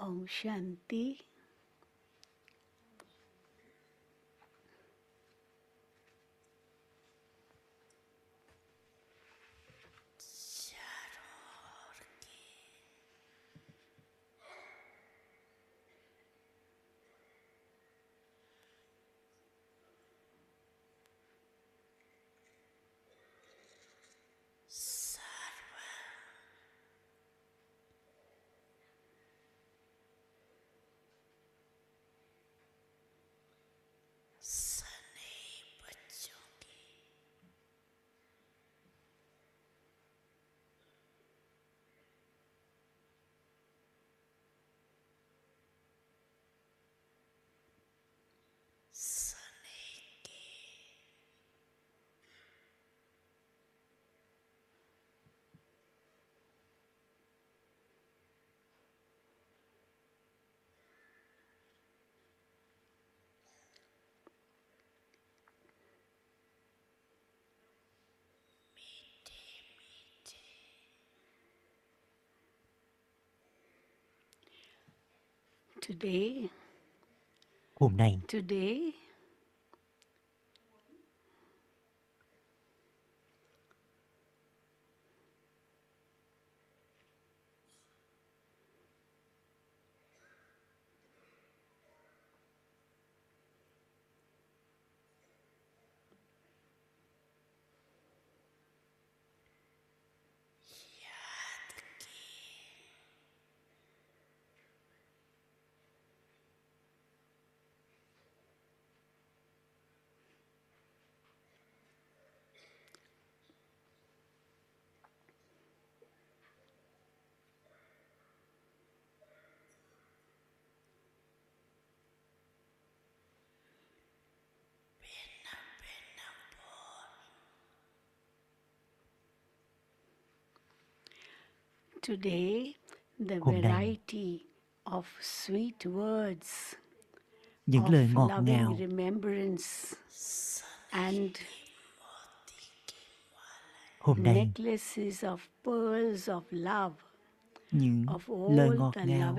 Om Shanti. Today, Hôm nay, today, Hôm nay, variety of sweet words những of lời ngọt ngào, hôm nay, necklaces of pearls of love những of lời ngọt ngào.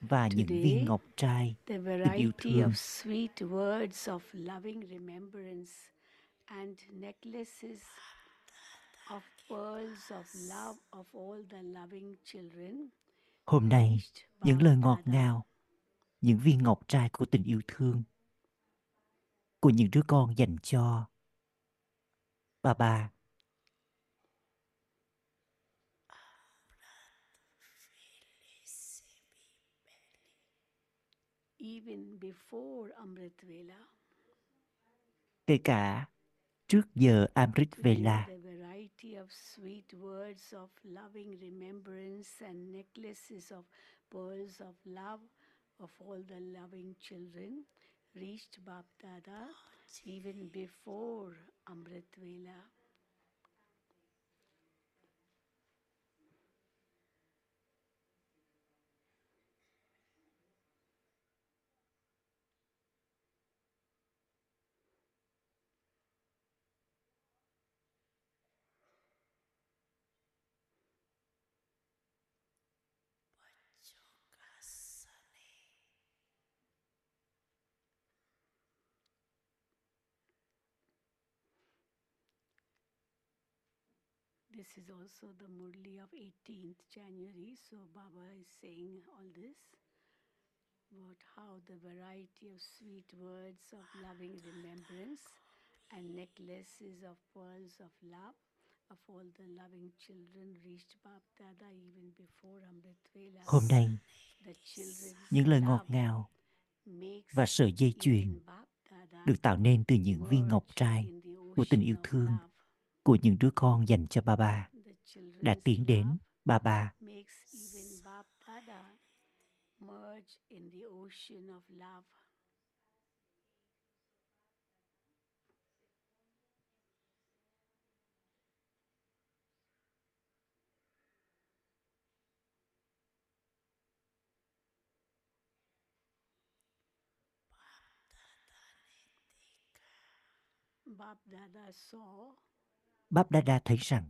và những viên ngọc trai The tình yêu thương, of sweet words of loving remembrance and necklaces pearls of love of all the loving children. Hôm nay, những lời ngọt ngào, những viên ngọc trai của tình yêu thương, của những đứa con dành cho bà bà, kể cả trước giờ Amrit Vela. Of sweet words of loving remembrance and necklaces of pearls of love of all the loving children reached Bapdada even before Amrit Vela. This is also the Murli of 18th January, so Baba is saying all this about how the variety of sweet words of loving remembrance and necklaces of pearls of love of all the loving children reached Bapdada even before Amrit Vela. Hôm nay, những lời ngọt ngào và sợi dây chuyền được tạo nên từ những viên ngọc trai của tình yêu thương. Của những đứa con dành cho bà The đã tiến đến of love. Bap Dada saw Báp Đa Đa thấy rằng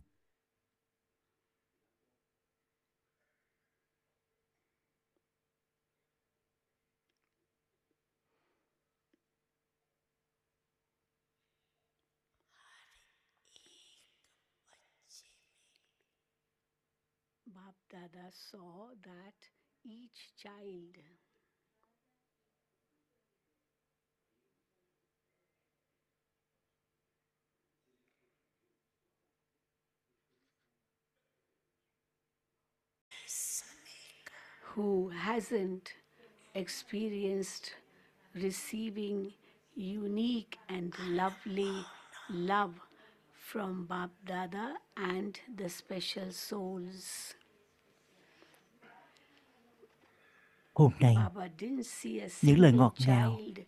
Bab Dada saw that each child who hasn't experienced receiving unique and lovely love from Bap Dada and the special souls. Hôm nay, những lời ngọt ngào child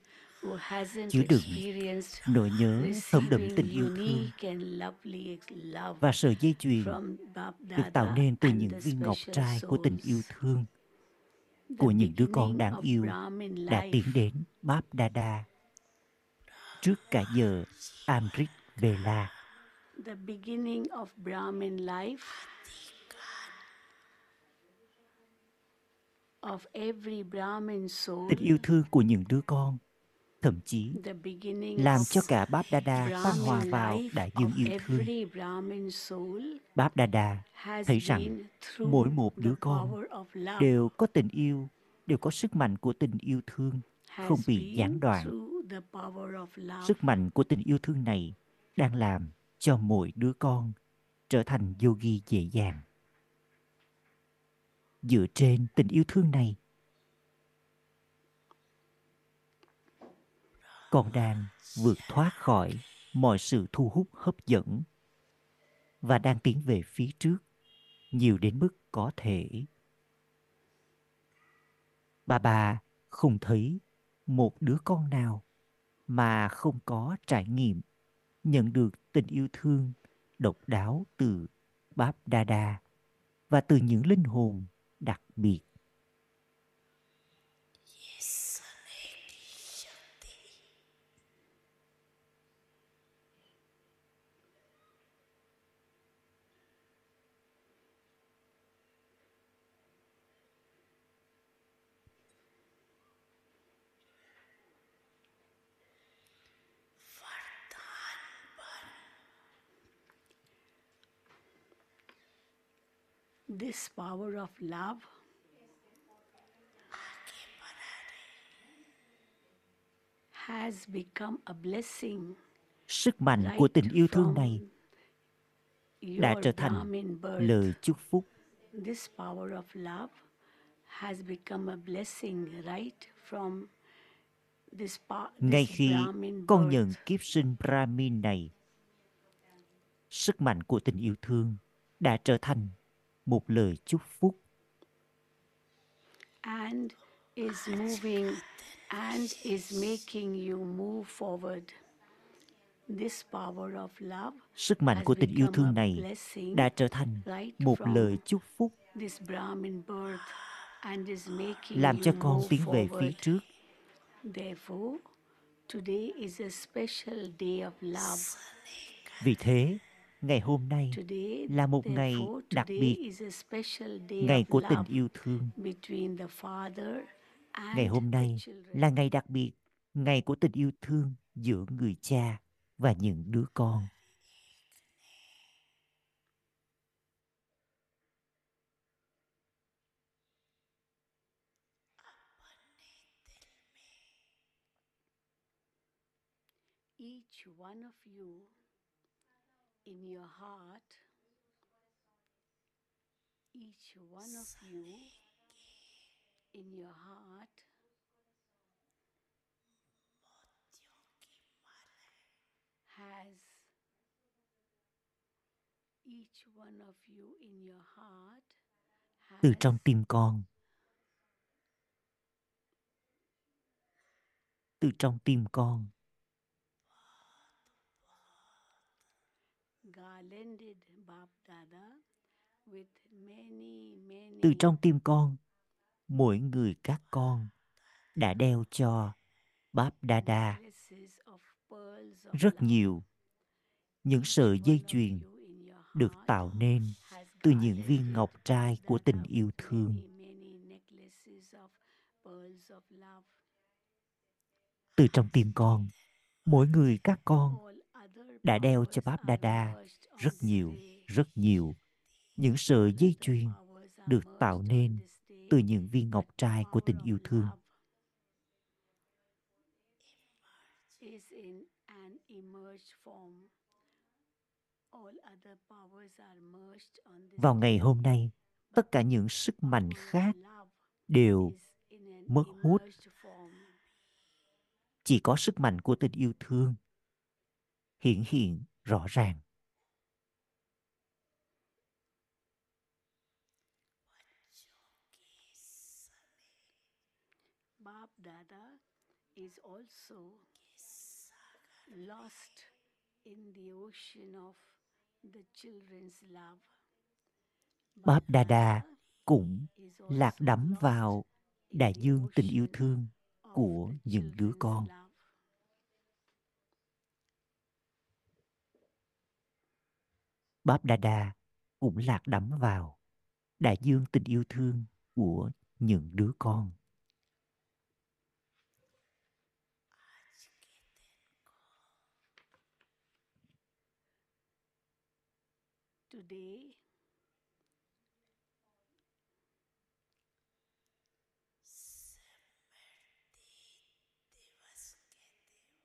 who hasn't chứa đựng experienced nỗi nhớ thấm receiving tình yêu thương và sợi dây chuyền được tạo nên từ những viên ngọc trai của tình yêu thương của những đứa con đáng yêu đã tiến đến Báp Đa trước cả giờ Amrit Vela. the beginning of Brahmin life of every Brahmin soul, Tình yêu thương của những đứa con thậm chí làm cho cả Báp Đa tan hòa vào đại dương yêu thương. Báp Đa has thấy rằng mỗi một đứa con đều có tình yêu, đều có sức mạnh của tình yêu thương, không bị gián đoạn. Sức mạnh của tình yêu thương này đang làm cho mỗi đứa con trở thành yogi dễ dàng. Dựa trên tình yêu thương này, con đang vượt thoát khỏi mọi sự thu hút hấp dẫn và đang tiến về phía trước nhiều đến mức có thể. Bà bà không thấy một đứa con nào mà không có trải nghiệm, nhận được tình yêu thương độc đáo từ Báp Đa Đa và từ những linh hồn đặc biệt. This power of love. Has become a blessing Sức mạnh của tình yêu thương này đã trở thành lời chúc phúc. This power of love has become a blessing right from this, ngay khi con nhận kiếp sinh Brahmin này. Sức mạnh của tình yêu thương đã trở thành một lời chúc phúc and is moving and is making you move forward. This power of love Sức mạnh của tình yêu thương này đã trở thành một lời chúc phúc this Brahmin birth and is making làm cho con tiến về phía trước. Therefore, today is a special day of love. Vì thế, ngày hôm nay là một ngày đặc biệt, ngày của tình yêu thương. between the father and Ngày hôm nay là ngày đặc biệt, ngày của tình yêu thương giữa người cha và những đứa con. each one of you in your heart, each one of you in your heart has each one of you in your heart Từ trong tim con, từ trong tim con, garlanded Bap Dada with many, many từ trong tim con, mỗi người các con đã đeo cho Báp Đa Đa rất nhiều những sợi dây chuyền được tạo nên từ những viên ngọc trai của tình yêu thương. Từ trong tim con, mỗi người các con đã đeo cho bab Báp Đa Đa rất nhiều, rất nhiều những sợi dây chuyền được tạo nên từ những viên ngọc trai của tình yêu thương. Vào ngày hôm nay, tất cả những sức mạnh khác đều mất hút. Chỉ có sức mạnh của tình yêu thương hiện hiện rõ ràng. Bab Dada is also lost in the ocean of the children's love. Bab Dada cũng lạc đắm vào đại dương tình yêu thương của những đứa con. Bab Dada cũng lạc đắm vào đại dương tình yêu thương của những đứa con. Today,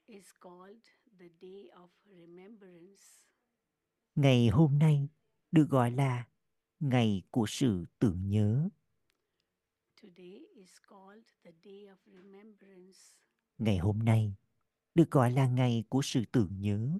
is called the day of remembrance. Ngày hôm nay được gọi là ngày của sự tưởng nhớ. Today is called the day of remembrance. Ngày hôm nay được gọi là ngày của sự tưởng nhớ.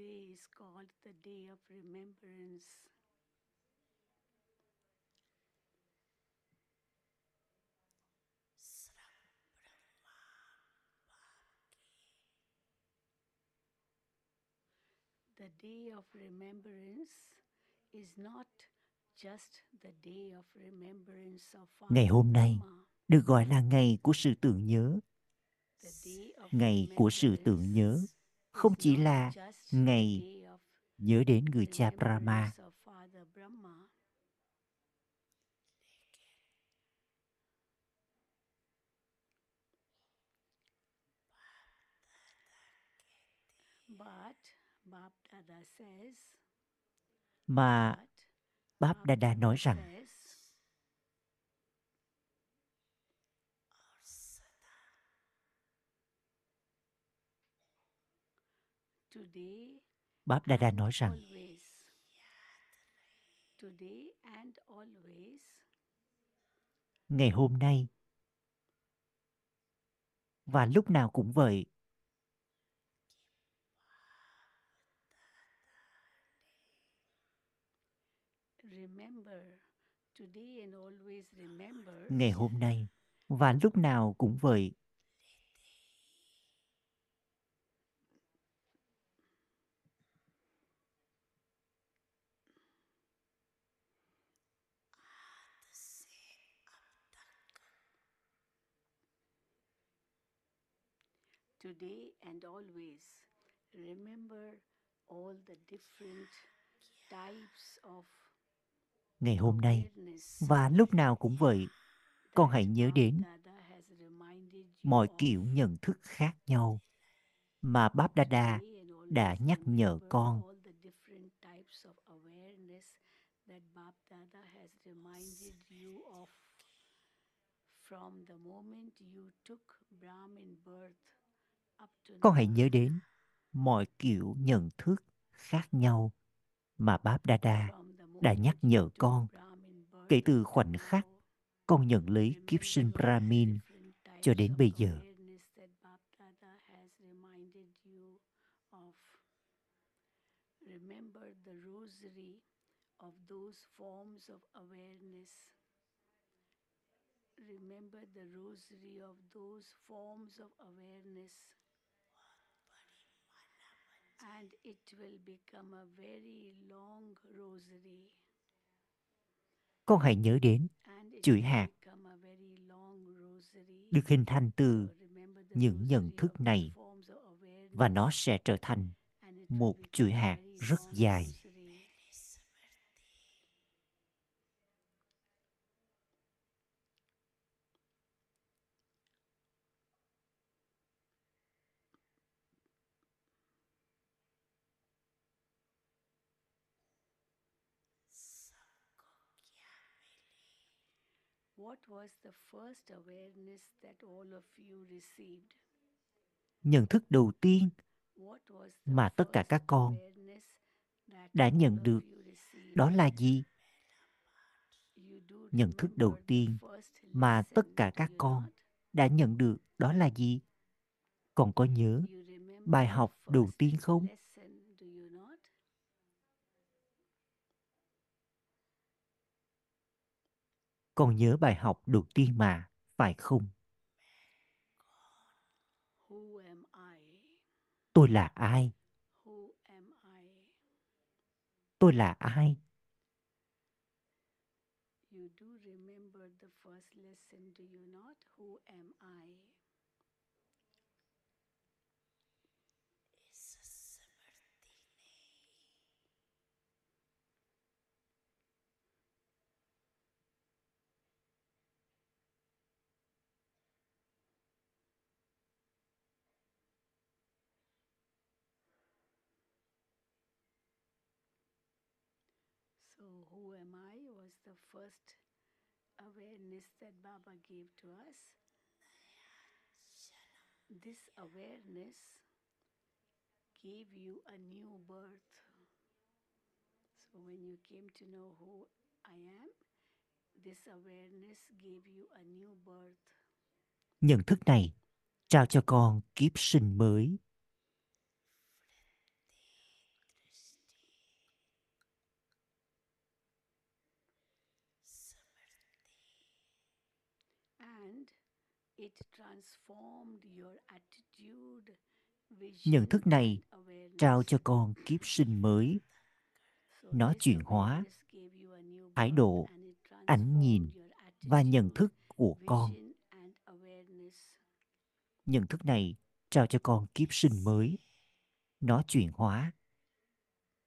Today is called the day of remembrance. The day of remembrance is not just the day of remembrance of Ngày hôm nay được gọi là ngày của sự tưởng nhớ. The day of Ngày của sự tưởng nhớ không chỉ là ngày nhớ đến người cha Brahma. Mà Báp Đa Đa nói rằng Dada says, mà but Bab Bab Dada nói rằng Bab Dada and nói rằng always, today and always, ngày hôm nay và lúc nào cũng vậy. Remember, today and always remember ngày hôm nay và lúc nào cũng vậy today and always. Remember all the different types of ngày hôm nay awareness. và lúc nào cũng vậy con hãy nhớ đến mọi kiểu nhận thức khác nhau mà Today and always đã nhắc nhở con. all the different types of awareness that Bab Dada has reminded you of from the moment you took Brahmin birth con hãy nhớ đến mọi kiểu nhận thức khác nhau mà Dada From the đã nhắc nhở con kể từ khoảnh khắc con nhận lấy kiếp sinh Brahmin cho đến bây giờ. of those forms of awareness. Remember the rosary of those forms of awareness. And it will become a very long rosary. Con hãy nhớ đến chuỗi hạt được hình thành từ những nhận thức này và nó sẽ trở thành một chuỗi hạt rất dài. Shri. What was the first awareness that all of you received? Nhận thức đầu tiên mà tất cả các con đã nhận được đó là gì? Nhận thức đầu tiên mà tất cả các con đã nhận được đó là gì? Còn có nhớ bài học đầu tiên không? lesson, do you not? Còn nhớ bài học đầu tiên mà, phải không? Tôi là ai? Tôi là ai? You do remember the first lesson, do you not? Who am I? So, who am I was the first awareness that Baba gave to us. This awareness gave you a new birth. So, when you came to know who I am, this awareness gave you a new birth. Nhận thức này trao cho con kiếp sinh mới. and it transformed your attitude, Nhận thức này trao cho con kiếp sinh mới. Nó chuyển hóa thái độ, ánh nhìn và nhận thức của con. Nhận thức này trao cho con kiếp sinh mới. Nó chuyển hóa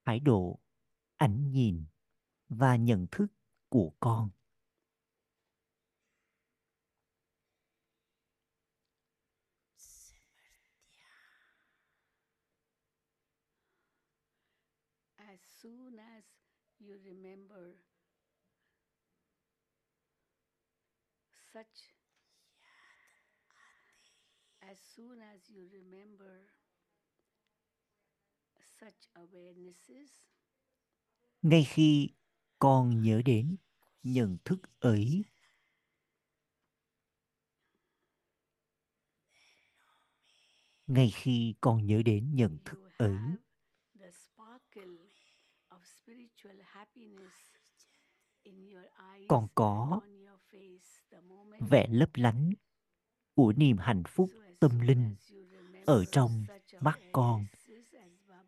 thái độ, ánh nhìn và nhận thức của con. As soon as you remember such as soon as you remember such awarenesses. Ngay khi con nhớ đến nhận thức ấy, ngay khi con nhớ đến nhận thức ấy, have the sparkle of spiritual happiness in your eyes Còn and có vẻ lấp lánh của niềm hạnh phúc tâm linh ở trong mắt con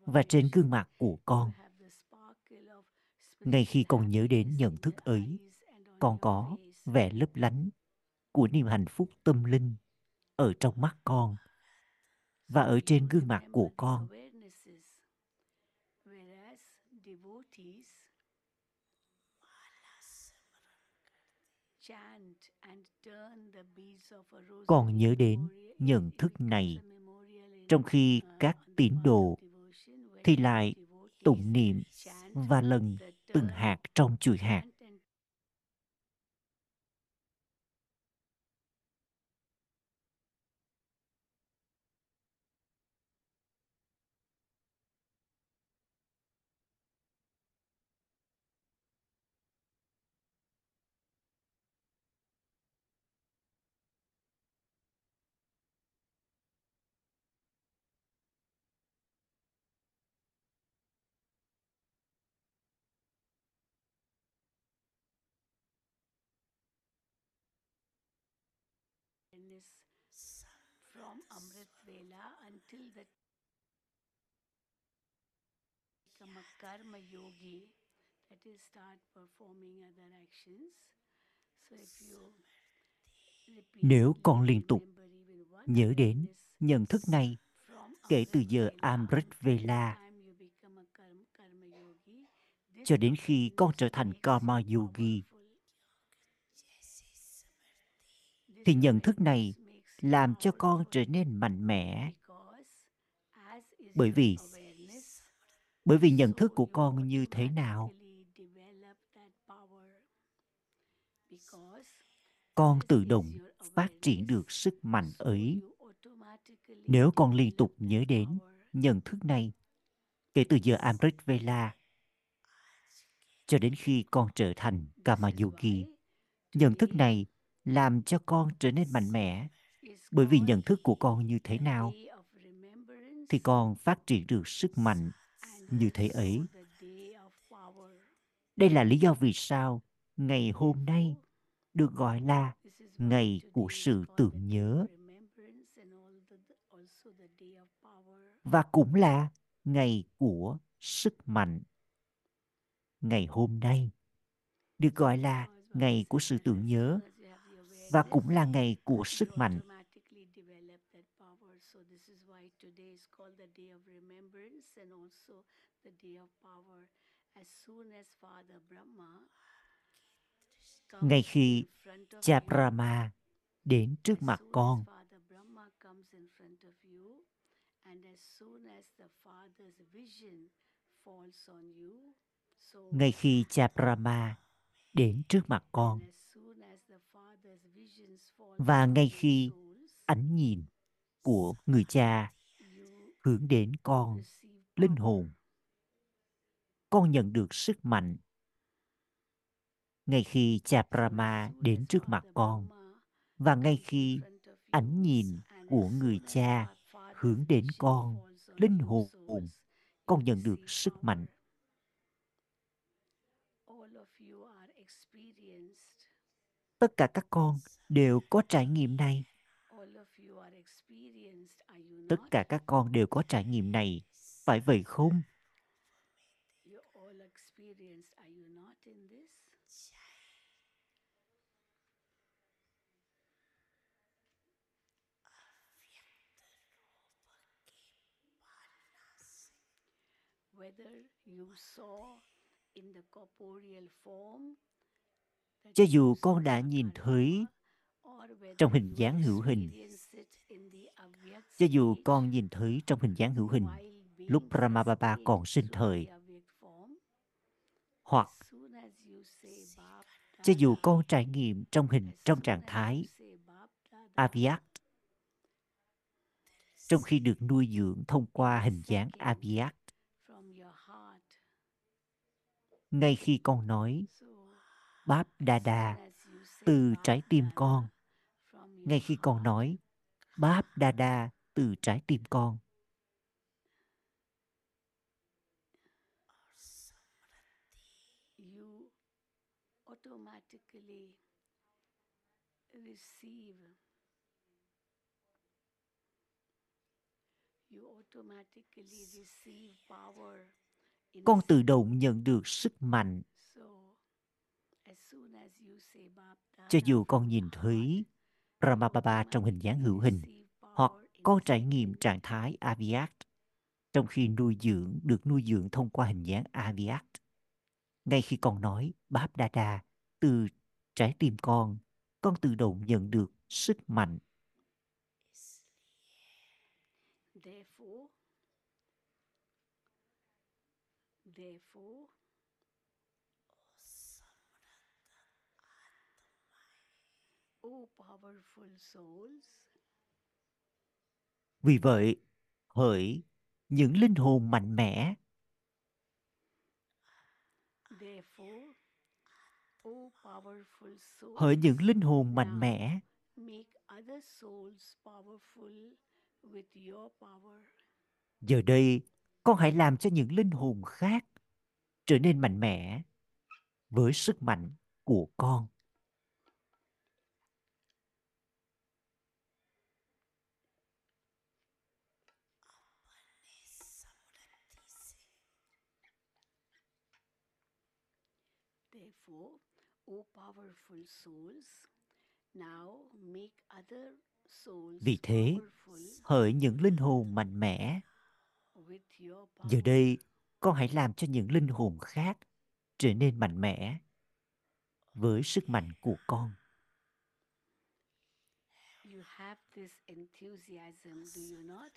và trên gương mặt của con. Ngay khi con nhớ đến nhận thức ấy, con có vẻ lấp lánh của niềm hạnh phúc tâm linh ở trong mắt con và ở trên gương mặt của con. awarenesses, Whereas devotees chant and turn the beads of a còn nhớ đến nhận thức này, trong khi các tín đồ thì lại tụng niệm và lần từng hạt trong chuỗi hạt. Awareness from Amrit Vela until the become a karma yogi, that is, start performing other actions. So if you Nếu con liên tục Nhớ đến nhận thức này kể từ giờ Amrit Vela this cho đến khi con trở thành Karma Yogi thì nhận thức này làm cho con trở nên mạnh mẽ bởi vì bởi vì nhận thức của con như thế nào con tự động phát triển được sức mạnh ấy nếu con liên tục nhớ đến nhận thức này, kể từ giờ Amrit Vela cho đến khi con trở thành kama Yogi. Nhận thức này làm cho con trở nên mạnh mẽ bởi vì nhận thức của con như thế nào thì con phát triển được sức mạnh như thế ấy. Đây là lý do vì sao ngày hôm nay được gọi là ngày của sự tưởng nhớ và cũng là ngày của sức mạnh. Ngày hôm nay được gọi là ngày của sự tưởng nhớ và cũng là ngày của sức mạnh. Ngay khi Cha Brahma đến trước mặt con, ngay khi cha Brahma đến trước mặt con và ngay khi ánh nhìn của người cha hướng đến con linh hồn, con nhận được sức mạnh. Ngay khi cha Brahma đến trước mặt con và ngay khi ánh nhìn của người cha hướng đến con linh hồn, con nhận được sức mạnh power. All of you are experienced tất cả các con đều có trải nghiệm này. All of you are experienced, are you tất cả các con đều có trải nghiệm này phải vậy không? You all experienced, are you not in this? Whether you saw in the corporeal form cho dù con đã nhìn thấy trong hình dáng hữu hình, cho dù con nhìn thấy trong hình dáng hữu hình lúc Brahmababa còn sinh thời, hoặc cho dù con trải nghiệm trong hình, trong trạng thái say Avyakt trong khi được nuôi dưỡng thông qua hình dáng Avyakt ngay khi con nói Báp as Dada từ trái tim con. Ngay khi con nói, Báp Dada từ trái tim con. Automatically receive you automatically receive power con tự động nhận được sức mạnh so as soon as you say Bap cho dù con nhìn thấy you Brahmababa trong hình dáng hữu hình hoặc con trải nghiệm trạng thái Avyakt trong khi nuôi dưỡng được nuôi dưỡng thông qua hình dáng Avyakt. Ngay khi con nói Báp Dada từ trái tim con, con tự động nhận được sức mạnh. Therefore, therefore, Vì vậy, hỡi những linh hồn mạnh mẽ, therefore, O powerful souls, hỡi những linh hồn mạnh mẽ, make other souls powerful with your power. giờ đây con hãy làm cho những linh hồn khác trở nên mạnh mẽ với sức mạnh của con. Therefore, O powerful souls, Now make other souls Vì thế, powerful hỡi những linh hồn mạnh mẽ, with your giờ đây con hãy làm cho những linh hồn khác trở nên mạnh mẽ với sức mạnh của con. You have this enthusiasm, do you not?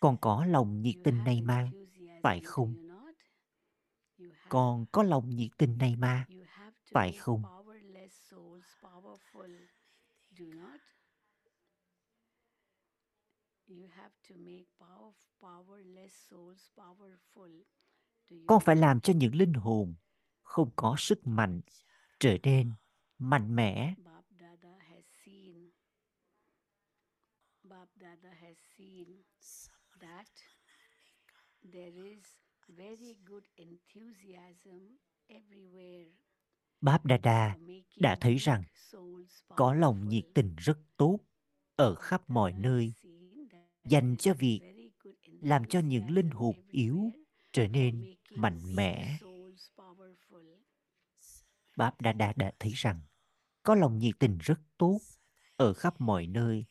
Con có lòng nhiệt tình này enthusiasm, phải không? you not? You have, Con có lòng nhiệt tình này mà, you have to phải make không? powerless souls powerful, do you not? You have to make power, powerless souls powerful. Do you con phải làm cho những linh hồn không có sức mạnh trở nên mạnh mẽ. Bab Dada has seen. Bab Dada has seen that there is very good enthusiasm everywhere Báp for making đã thấy rằng có lòng nhiệt tình rất tốt ở khắp mọi nơi dành cho việc làm cho những linh hồn yếu trở nên mạnh mẽ. Báp Đà Đà đã thấy rằng có lòng nhiệt tình rất tốt ở khắp mọi nơi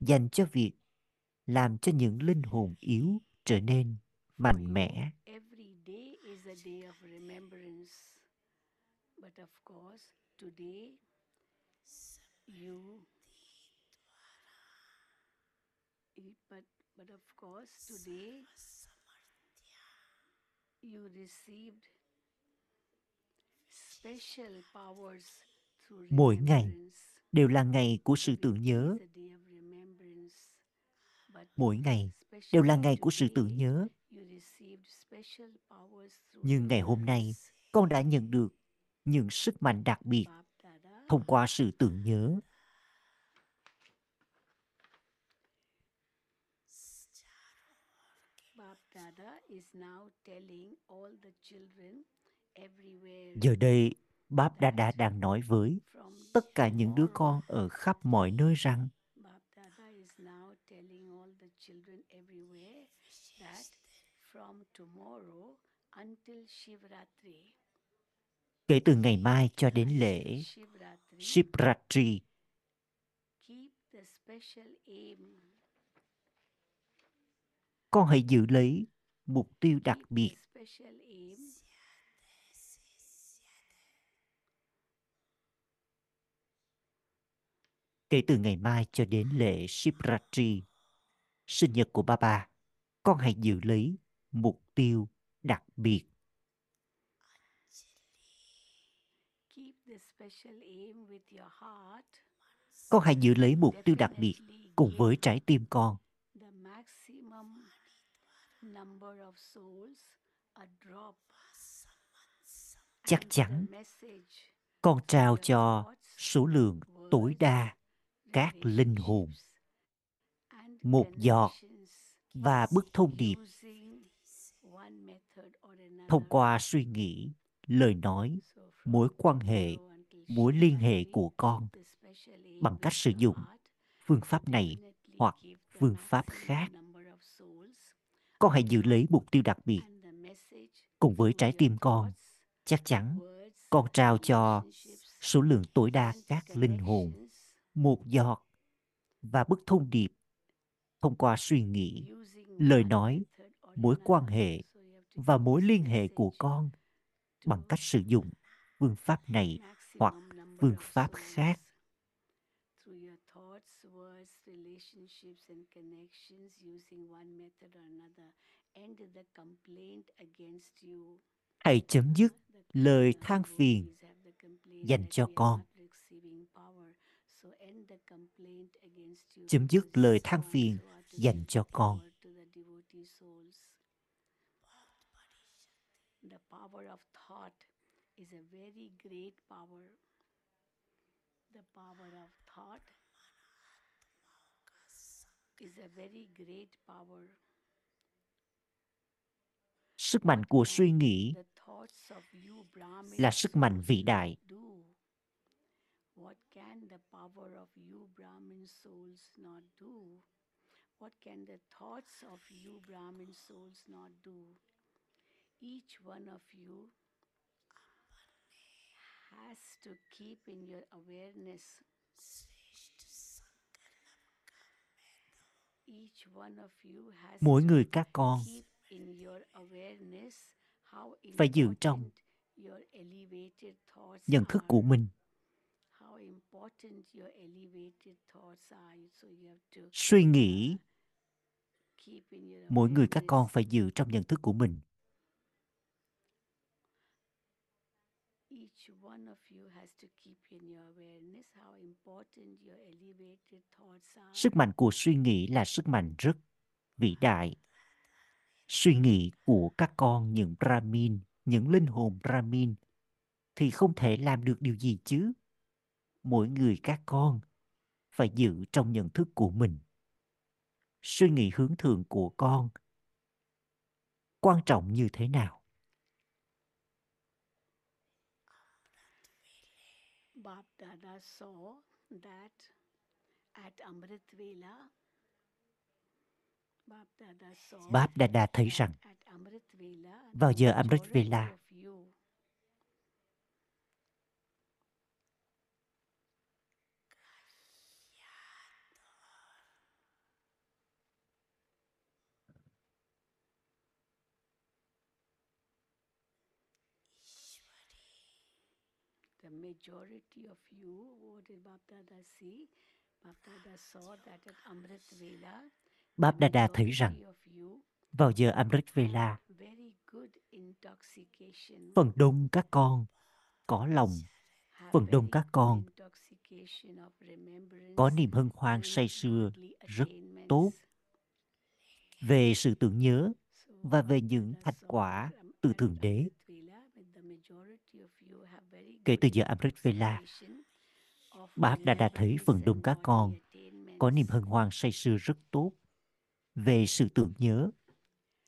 dành cho việc làm cho những linh hồn yếu trở nên mạnh mẽ. Every day of remembrance. But of course, today you but but of course today you received special powers through Mỗi ngày đều là ngày của sự tưởng nhớ, mỗi ngày đều là ngày của sự tưởng nhớ. You received special powers through Nhưng ngày hôm nay, con đã nhận được những sức mạnh đặc biệt thông qua sự tưởng nhớ. Bap Dada is now telling all the children everywhere Giờ đây, Báp Đà Đà đang nói với tất cả những đứa con ở khắp mọi nơi rằng Bap Dada is now telling all the children everywhere that from tomorrow until Shivratri, kể từ ngày mai cho đến lễ. Shivratri, Shivratri, keep the special aim, con hãy giữ lấy mục tiêu đặc biệt. kể từ ngày mai cho đến lễ Shivratri, sinh nhật của Baba. Con hãy giữ lấy mục tiêu đặc biệt. keep the special aim with your heart. Con hãy giữ lấy mục tiêu đặc biệt cùng với trái tim con. the maximum number of souls a drop Chắc chắn con trao cho số lượng tối đa các linh hồn một giọt và bức thông điệp using one method or thông qua suy nghĩ, lời nói, mối quan hệ, mối liên hệ của con bằng cách sử dụng phương pháp này hoặc phương pháp khác. Con hãy giữ lấy mục tiêu đặc biệt cùng với trái tim con. Chắc chắn con trao cho số lượng tối đa các linh hồn một giọt và bức thông điệp thông qua suy nghĩ, lời nói, mối quan hệ và mối liên hệ của con bằng cách sử dụng phương pháp này hoặc phương pháp khác relationships, and connections using one method or another. End the complaint against you. hãy chấm dứt lời than phiền dành cho con. chấm dứt lời than phiền dành cho con the devotee souls. The power of thought is a very great power. The power of thought is a very great power. sức mạnh của suy nghĩ the thoughts of you Brahmin là sức mạnh vĩ đại? What can the power of you Brahmin souls not do? What can the thoughts of you Brahmin souls not do? Each one of you has to keep in your awareness each one of you has mỗi to người các con keep in your awareness how phải giữ trong important your elevated thoughts nhận thức của are. mình How important your elevated thoughts are. So you have to suy nghĩ mỗi người các con awareness phải giữ trong nhận thức của mình Each one of you has to keep in your awareness how important your elevated thoughts are. sức mạnh của suy nghĩ là sức mạnh rất vĩ đại. Suy nghĩ của các con, những brahmin, những linh hồn brahmin, thì không thể làm được điều gì chứ. Mỗi người các con phải giữ trong nhận thức của mình. Suy nghĩ hướng thượng của con quan trọng như thế nào? Dada saw that at Amrit Vela, Bap Dada thấy rằng vào giờ Amrit Vela, majority of you, what did Bap Dada see? Bap Dada saw that at Amrit Vela, the Đa thấy rằng majority of you vào giờ Amrit Vela, very good intoxication, phần đông các con có lòng, phần đông các con intoxication of remembrance, có niềm hân hoan say sưa rất tốt về sự tưởng nhớ và về Bap những Dada thành quả từ Thượng Đế. Kể từ giờ Amrit Vela, Báp Đa Đa thấy phần đông các con có niềm hân hoan say sưa rất tốt về sự tưởng nhớ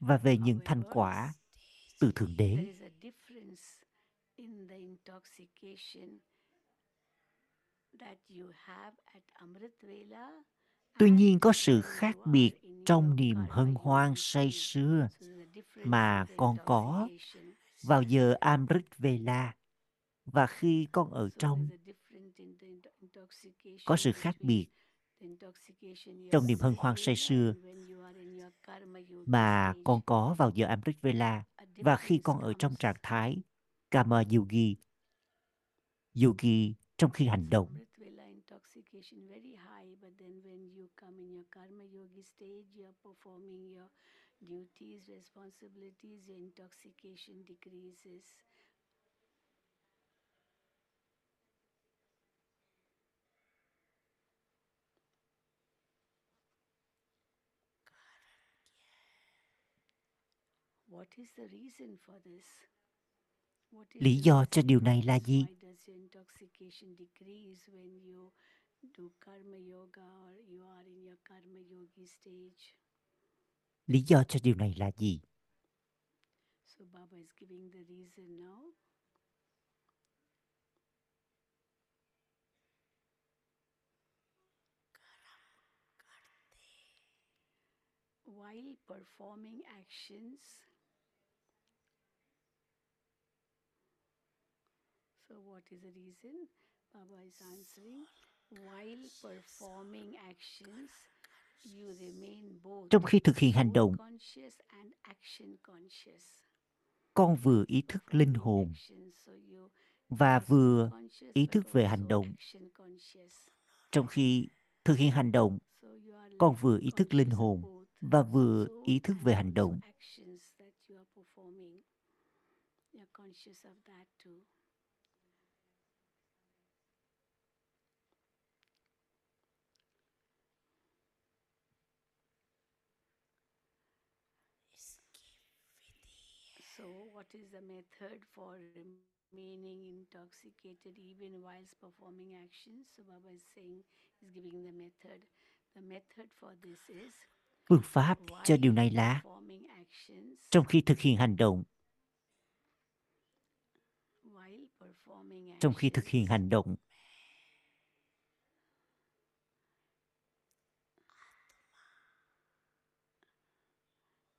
và về những thành quả từ Thượng Đế. Tuy nhiên có sự khác biệt trong niềm hân hoan say sưa mà con có. Vào giờ Amrit Vela và khi con ở trong có sự khác biệt trong niềm hân hoan say sưa mà con có vào giờ Amrit Vela và khi con ở trong trạng thái Kama Yogi, Yogi trong khi hành động. Duties, responsibilities, your intoxication decreases. What is the reason for this? What is Lý the do cho reason điều này là gì? Why does your intoxication decrease when you do karma yoga or you are in your karma yogi stage? Lý do cho điều này là gì? So Baba is giving the reason now. While performing actions, so what is the reason? Baba is answering. While performing actions, Trong khi thực hiện hành động, con vừa ý thức linh hồn và vừa ý thức về hành động. Trong khi thực hiện hành động, con vừa ý thức linh hồn và vừa ý thức về hành động. actions that you are performing. You're conscious of that too. So, what is the method for remaining intoxicated even whilst performing actions? So, Baba is saying, is giving the method. The method for this is Phương pháp cho điều này là trong khi thực hiện hành động, while performing trong khi thực hiện hành động,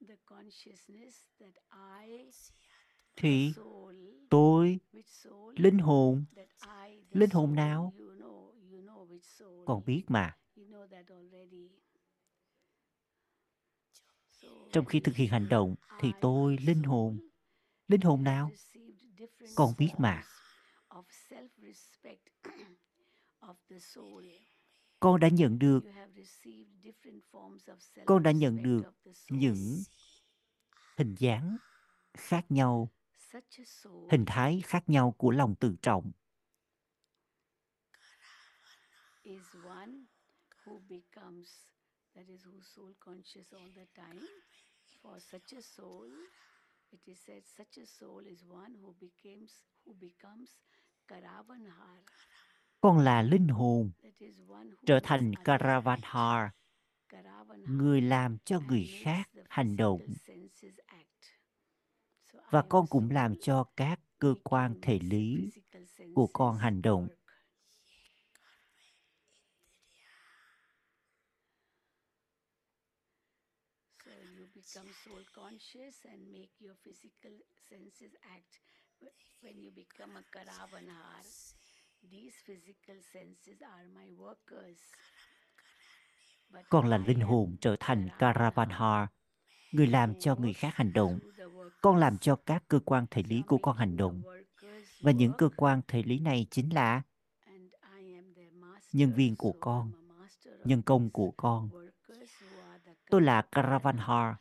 the consciousness that I thì tôi linh hồn linh hồn nào? con biết mà. trong khi thực hiện hành động thì tôi linh hồn. Linh hồn nào? con biết mà. con đã nhận được You have received different forms of con đã nhận được of the soul. những hình dáng khác nhau hình thái khác nhau của lòng tự trọng is one who becomes, that is, who's soul conscious all the time. For such a soul, it is said, such a soul is one who becomes who becomes Karavanhar. con là linh hồn trở thành Karavanhar người làm cho người khác hành động và con cũng làm cho các cơ quan thể lý của con hành động become soul conscious and make your physical senses act. When you become a Karavanhar, these physical senses are my workers. Con là linh hồn trở thành Karavanhar, người làm cho người khác hành động con làm cho các cơ quan thể lý của con hành động. Và những cơ quan thể lý này chính là nhân viên của con, nhân công của con. Tôi là Karavanhar.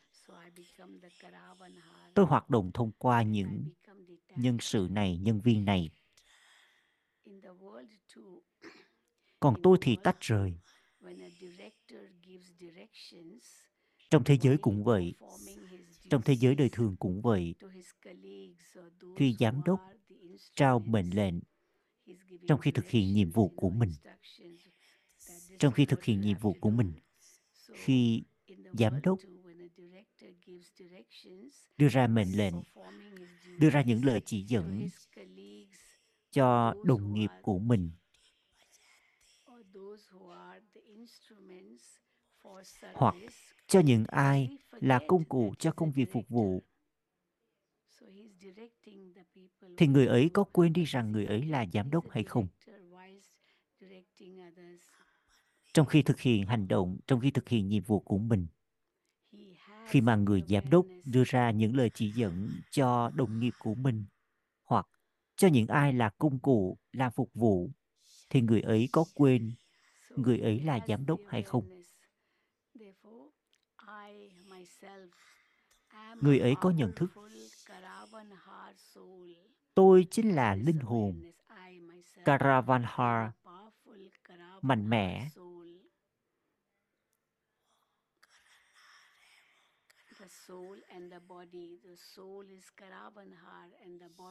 Tôi hoạt động thông qua những nhân sự này, nhân viên này. Còn tôi thì tách rời when a director gives directions, trong thế giới cũng vậy. trong thế giới đời thường cũng vậy. khi giám đốc trao mệnh lệnh trong khi thực hiện nhiệm vụ của mình trong khi thực hiện nhiệm vụ của mình khi giám đốc đưa ra mệnh lệnh đưa ra những lời chỉ dẫn cho đồng nghiệp của mình or those who are the instruments for hoặc cho những ai là công cụ cho công việc phục vụ. Thì người ấy có quên đi rằng người ấy là giám đốc hay không? Trong khi thực hiện hành động, trong khi thực hiện nhiệm vụ của mình, khi mà người giám đốc đưa ra những lời chỉ dẫn cho đồng nghiệp của mình hoặc cho những ai là công cụ làm phục vụ, thì người ấy có quên người ấy là giám đốc hay không awareness. Therefore, I myself am người ấy có nhận thức. Tôi chính là linh hồn Karavanhar mạnh mẽ.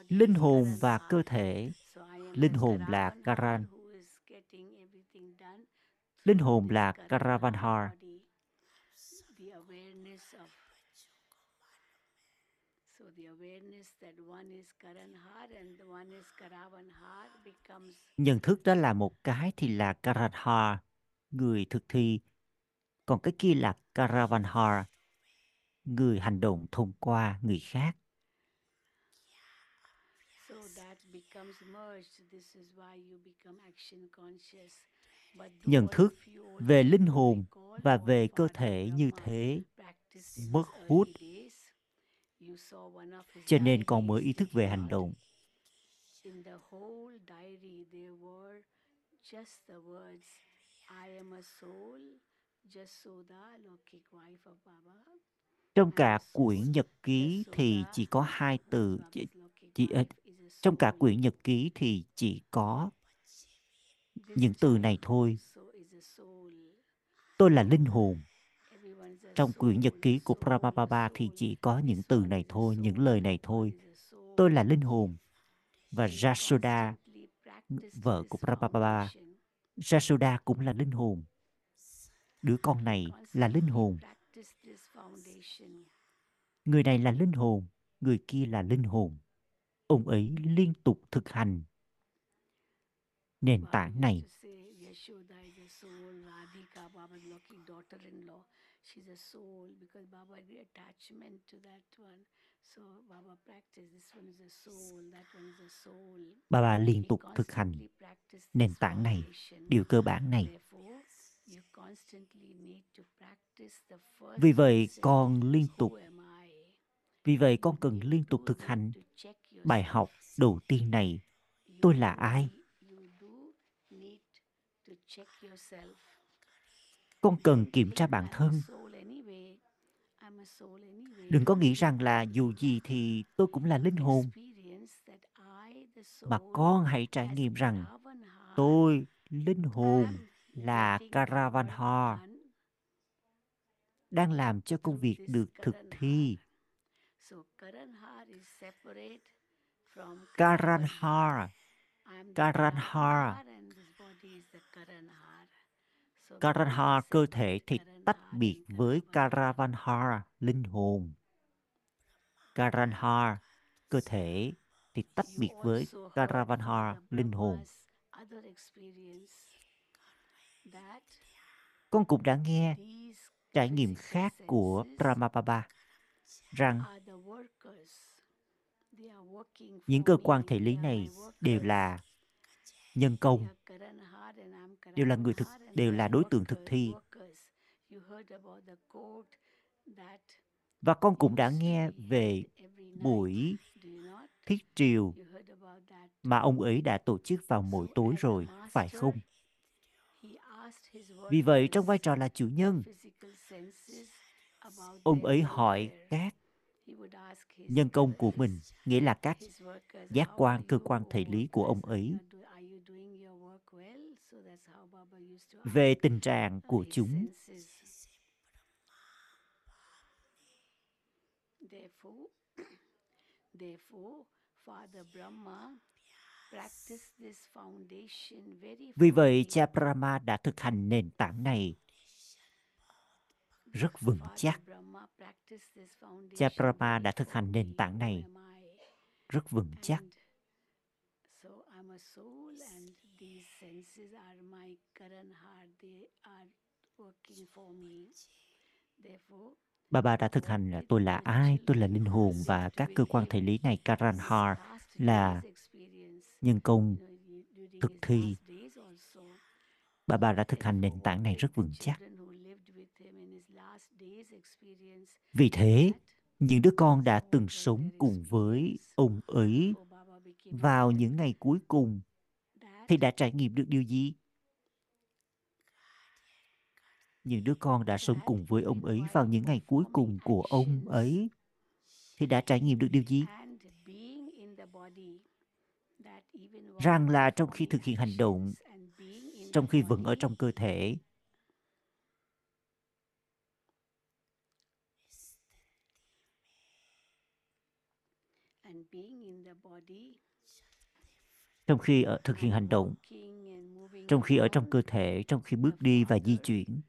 Linh hồn và cơ thể. Linh hồn là Karan. Linh hồn là Karavanhar Karavanhar body. The awareness of so the awareness that one is Karanhar and the one is Karavanhar becomes nhận thức đó là một cái thì là Karanhar người thực thi còn cái kia là Karavanhar người hành động thông qua người khác so that becomes merged. This is why you become action conscious. But do nhận thức về linh hồn và về cơ thể như thế mất hút cho nên con mới ý thức về hành động. In the whole diary, there were just the words, I am a soul, Jasoda, Lokik wife of Baba. trong cả quyển nhật ký thì chỉ có hai từ chỉ, chỉ, trong cả quyển nhật ký thì chỉ có những từ này thôi. tôi là linh hồn trong quyển nhật ký của Prabhupada thì chỉ có những từ này thôi những lời này thôi. Tôi là linh hồn và Jasoda, vợ của Prabhupada Jasoda cũng là linh hồn. Đứa con này là linh hồn. Người này là linh hồn người kia là linh hồn. Ông ấy liên tục thực hành nền tảng này a. She's a soul because Baba had attachment to that one. So Baba practiced this one is the soul, that one is the soul. Bà liên tục thực hành nền tảng này, điều cơ bản này. Therefore, you constantly need to practice the first Vì vậy con liên tục vì vậy con cần liên tục thực hành bài học đầu tiên này. Tôi là ai? need- You do need to check yourself. Con cần kiểm tra bản thân. Đừng có nghĩ rằng là dù gì thì tôi cũng là linh hồn, mà con hãy trải nghiệm rằng tôi, linh hồn, là Karavanha đang làm cho công việc được thực thi. So Karanhar Karanhar, Karanha, cơ thể thì tách biệt với Karavanha linh hồn. Karanha, cơ thể thì tách biệt với Karavanha linh hồn. Con cũng đã nghe trải nghiệm khác của Brahmapapa rằng những cơ quan thể lý này đều là nhân công are Karanhar and I'm đều là người thực đều là đối tượng thực thi. Và con cũng đã nghe về buổi thiết triều mà ông ấy đã tổ chức vào mỗi tối rồi, phải không? Vì vậy, trong vai trò là chủ nhân, ông ấy hỏi các nhân công của mình, nghĩa là các giác quan, cơ quan thể lý của ông ấy, You are do- Are you doing your work well? So that's how Baba used to về tình trạng của chúng. Vì vậy, cha Brahma đã thực hành nền tảng này rất vững chắc. Cha Brahma đã thực hành nền tảng này rất vững chắc. A soul, and these senses are my Karanhar. They are working for me. Therefore, Bà bà đã thực hành là tôi là ai, tôi là linh hồn và các cơ quan thể lý này Karanhar last là nhân công thực thi. last days also. Bà bà đã thực hành nền tảng này rất vững chắc. children who lived with him in his last days experience Vì thế, những đứa con đã từng sống cùng với ông ấy vào những ngày cuối cùng thì đã trải nghiệm được điều gì? Những đứa con đã sống cùng với ông ấy vào những ngày cuối cùng của ông ấy thì đã trải nghiệm được điều gì? Rằng là trong khi thực hiện hành động, trong khi vẫn ở trong cơ thể, and being in the body trong khi ở thực hiện hành động, trong khi ở trong cơ thể, trong khi bước đi và di chuyển.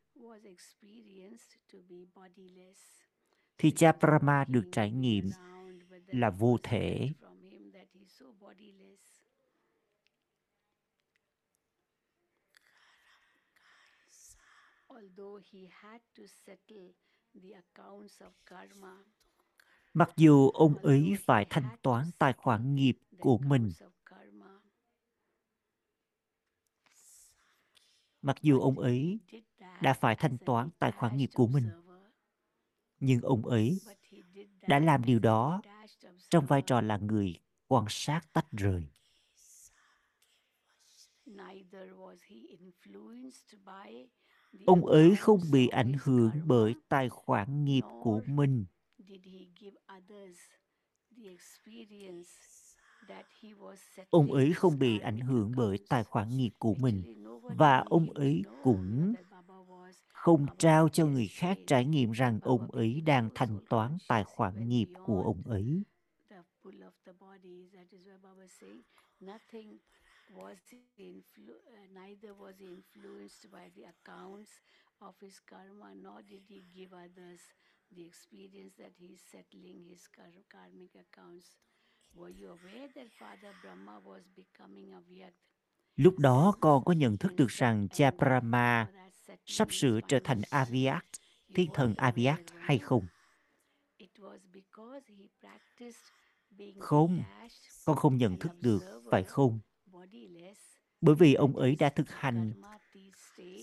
Thì cha Brahma được trải nghiệm là vô thể. Mặc dù ông ấy phải thanh toán tài khoản nghiệp của mình accounts of karma mặc dù ông ấy đã phải thanh toán tài khoản nghiệp của mình, nhưng ông ấy đã làm điều đó trong vai trò là người quan sát tách rời. Ông ấy không bị ảnh hưởng bởi tài khoản nghiệp của mình, ông ấy không bị ảnh hưởng bởi tài khoản nghiệp của mình và ông ấy cũng không trao cho người khác trải nghiệm rằng ông ấy đang thanh toán tài khoản nghiệp của ông ấy. the pull of the bodies. That is why Baba is saying nothing was influ- uh, neither was he influenced by the accounts of his karma, nor did he give others the experience that he is settling his kar- karmic accounts. Were you aware that Father Brahma was becoming a Vyakt? Lúc đó con có nhận thức được rằng cha ending Brahma sắp sửa trở thành You thiên thần Avyakt hay không? Không, con không nhận thức được, phải không? Bởi vì ông ấy đã thực hành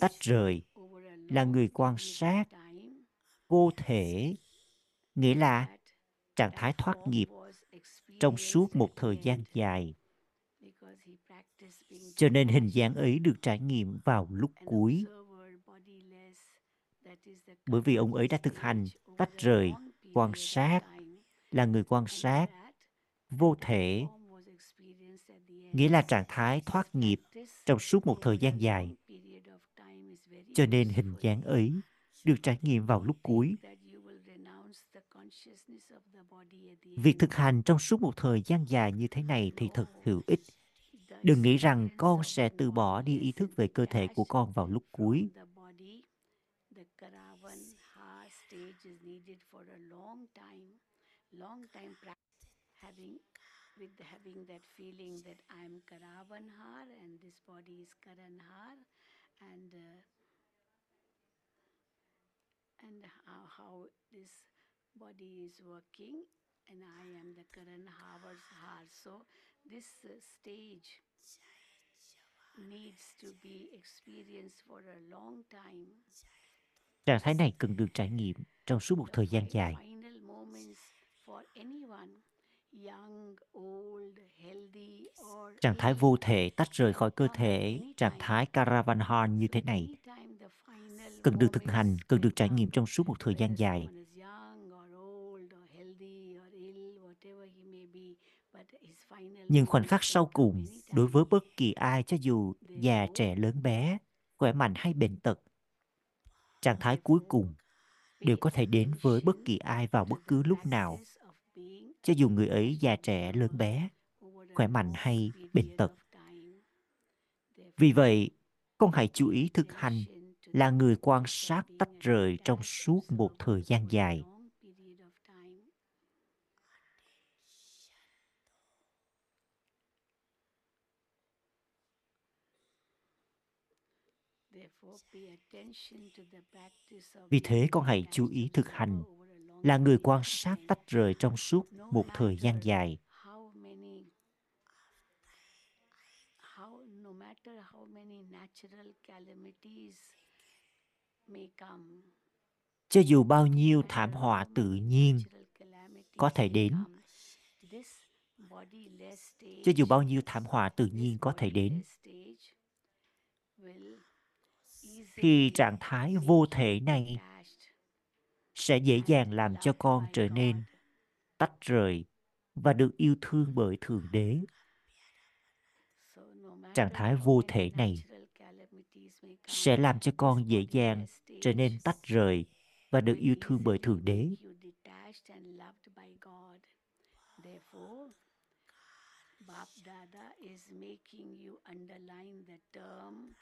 tách rời, là người quan sát, vô thể, nghĩa là trạng thái thoát nghiệp trong suốt một thời gian dài. Cho nên hình dáng ấy được trải nghiệm vào lúc cuối. Bởi vì ông ấy đã thực hành tách rời, quan sát, là người quan sát, vô thể, nghĩa là trạng thái thoát nghiệp trong suốt một thời gian dài. Cho nên hình dáng ấy được trải nghiệm vào lúc cuối. Việc thực hành trong suốt một thời gian dài như thế này thì thật hữu ích. Đừng nghĩ rằng con sẽ từ bỏ đi ý thức về cơ thể của con vào lúc cuối. with having that feeling that I'm Karavanhar and this body is Karanhar and uh, and how, how this body is working and I am the Karan Havar's Har. So this uh, stage needs to be experienced for a long time. Trạng thái này cần được trải nghiệm trong suốt một thời gian dài. Trạng thái vô thể tách rời khỏi cơ thể, trạng thái Karavanhan như thế này, cần được thực hành, cần được trải nghiệm trong suốt một thời gian dài. Nhưng khoảnh khắc sau cùng, đối với bất kỳ ai cho dù già trẻ lớn bé, khỏe mạnh hay bệnh tật, trạng thái cuối cùng đều có thể đến với bất kỳ ai vào bất cứ lúc nào. Cho dù người ấy già trẻ lớn bé khỏe mạnh hay bệnh tật. Vì vậy con hãy chú ý thực hành là người quan sát tách rời trong suốt một thời gian dài. Vì thế con hãy chú ý thực hành là người quan sát tách rời trong suốt một thời gian dài. Cho dù bao nhiêu thảm họa tự nhiên có thể đến, cho dù bao nhiêu thảm họa tự nhiên có thể đến thì trạng thái vô thể này sẽ dễ dàng làm cho con trở nên tách rời và được yêu thương bởi thượng đế. Trạng thái vô thể này sẽ làm cho con dễ dàng trở nên tách rời và được yêu thương bởi thượng đế. Bab Dada is making you underline the term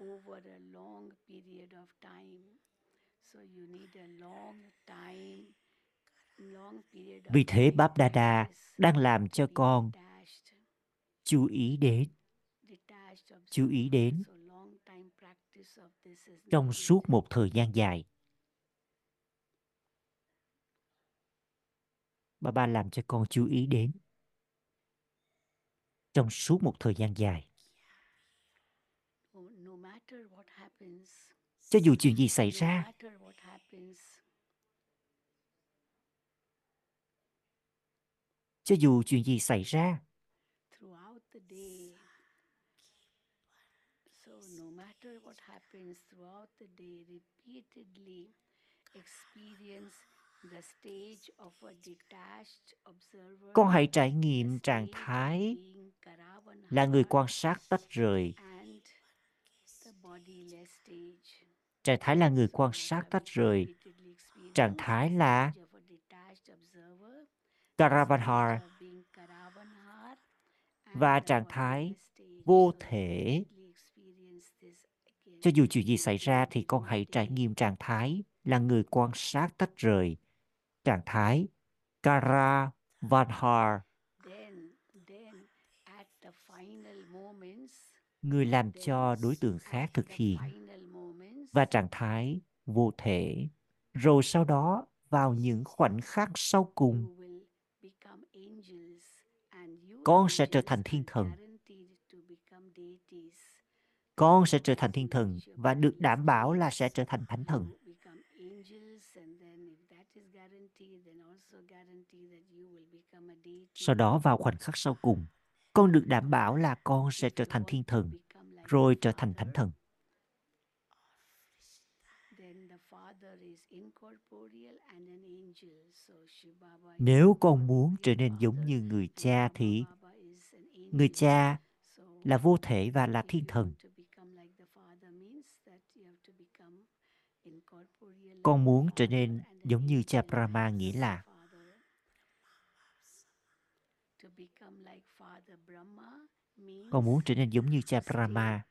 over a long period of time. Vì thế Báp Đa Đa đang làm cho con chú ý đến chú ý đến trong suốt một thời gian dài. Bà ba làm cho con chú ý đến trong suốt một thời gian dài. Cho dù chuyện gì xảy ra, cho dù chuyện gì xảy ra con hãy trải nghiệm trạng thái là người quan sát tách rời trạng thái là người quan sát tách rời trạng thái là Karavanhar và trạng thái vô thể. Cho dù chuyện gì xảy ra thì con hãy trải nghiệm trạng thái là người quan sát tách rời. Trạng thái Karavanhar. Người làm cho đối tượng khác thực hiện. Và trạng thái vô thể. Rồi sau đó, vào những khoảnh khắc sau cùng, con sẽ trở thành thiên thần con sẽ trở thành thiên thần và được đảm bảo là sẽ trở thành thánh thần sau đó, vào khoảnh khắc sau cùng con được đảm bảo là con sẽ trở thành thiên thần, rồi trở thành thánh thần. Nếu con muốn trở nên giống như người cha thì người cha là vô thể và là thiên thần. Con muốn trở nên giống như cha brahma nghĩa là con muốn trở nên giống như cha brahma.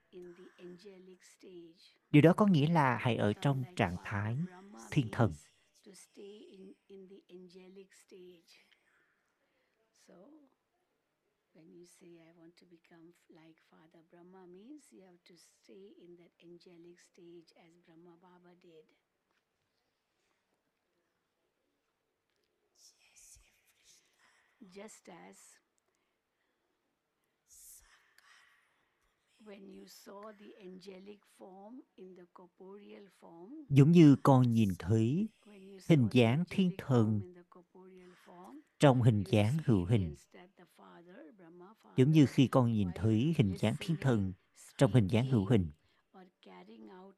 điều đó có nghĩa là hãy ở trong trạng thái thiên thần. when you say I want to become like Father Brahma means you have to stay in that angelic stage as Brahma Baba did. Just as when you saw the angelic form in the corporeal form, giống như con nhìn thấy when you saw hình the dáng thiên angelic thần form in the corporeal form, trong hình dáng hữu hình. giống như khi con nhìn thấy hình dáng thiên thần trong hình dáng hữu hình.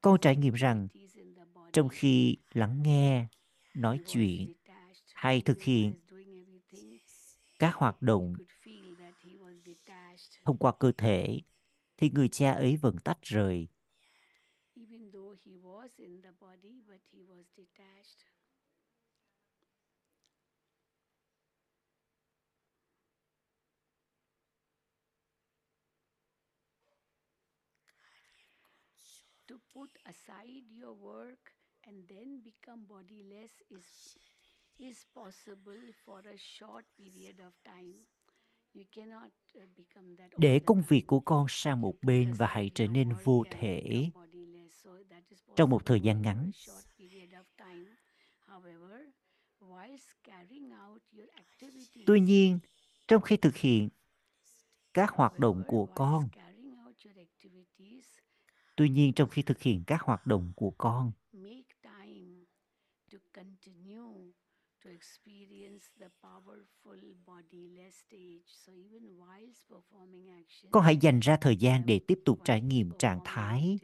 con trải nghiệm rằng trong khi lắng nghe nói chuyện hay thực hiện các hoạt động thông qua cơ thể thì người cha ấy vẫn tách rời. To put aside your work and then become bodiless is, is possible for a short period of time để the công việc của con sang một bên và hãy trở nên vô thể trong một thời gian ngắn. tuy nhiên trong khi thực hiện các hoạt động của con tuy nhiên trong khi thực hiện các hoạt động của con make time to continue to experience the powerful bodiless stage. So even whilst performing action, con hãy dành ra thời gian để tiếp tục trải whilst nghiệm trạng performing thái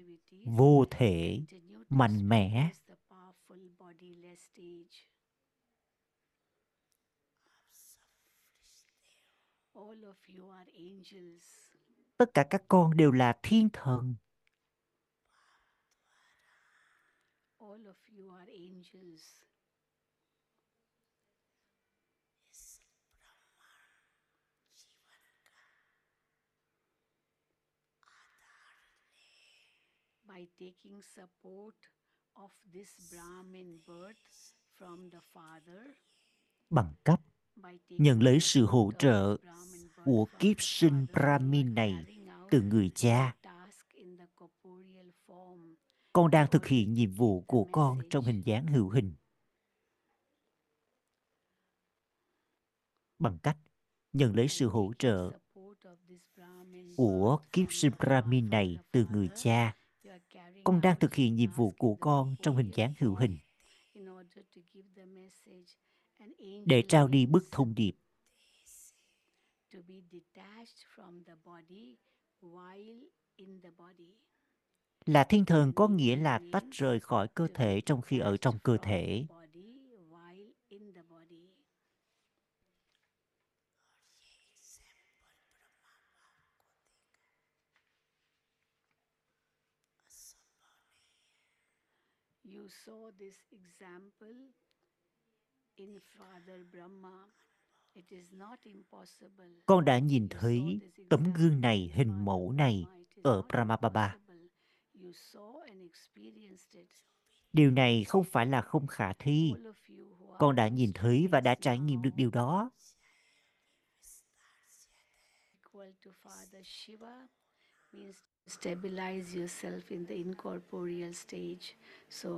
vô thể mạnh mẽ experience the powerful bodiless stage. All of you are angels. tất cả các con đều là thiên thần All of you are angels. By taking support of this Brahmin birth from the Father, bằng cách nhận lấy sự hỗ trợ của kiếp sinh Brahmin này từ người cha. your task in the corporeal form. con đang thực hiện nhiệm vụ của con trong hình dáng hữu hình. Bằng cách nhận lấy sự hỗ trợ của kiếp sinh Brahmin này từ người cha con đang thực hiện nhiệm vụ của con trong hình dáng hữu hình. Để trao đi bức thông điệp. Là thiên thần có nghĩa là tách rời khỏi cơ thể trong khi ở trong cơ thể the body while in the body. You saw this example in Father Brahma. It is not impossible. con đã nhìn thấy tấm gương này hình mẫu này Brahma. Ở Brahmababa experienced it. điều này không phải là không khả thi con đã nhìn thấy và đã trải nghiệm được điều đó stabilize yourself in the incorporeal stage. So,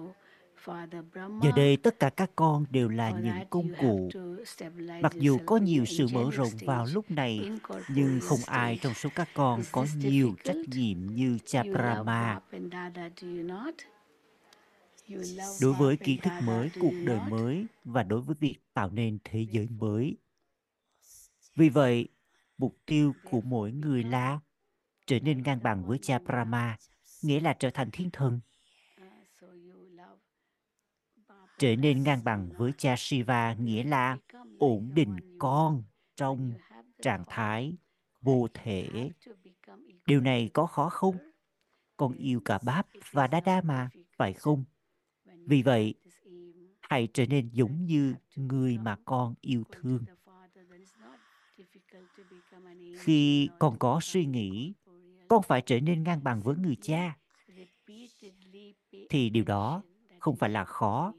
Father Giờ Brahma, đây tất cả các con đều là những công cụ. to stabilize Mặc dù có nhiều sự mở rộng vào lúc này, nhưng không ai trong số các con có nhiều trách nhiệm như cha Brahma. Đối với kiến thức mới, cuộc đời mới và đối với việc tạo nên thế giới mới. Vì vậy, mục tiêu của mỗi người là trở nên ngang bằng với cha Brahma, nghĩa là trở thành thiên thần. Trở nên ngang bằng với cha Shiva nghĩa là ổn định con trong trạng thái vô thể. Điều này có khó không? Con yêu cả Báp và Đa Đa mà, phải không? Vì vậy, hãy trở nên giống như người mà con yêu thương. Khi con có suy nghĩ con phải trở nên ngang bằng với người cha, thì điều đó không phải là khó.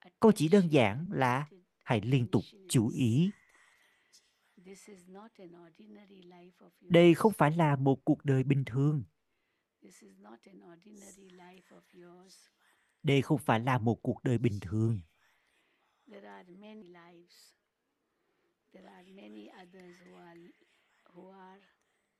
con Câu chỉ đơn giản là hãy liên tục chú ý. Đây không phải là một cuộc đời bình thường. Đây không phải là một cuộc đời bình thường.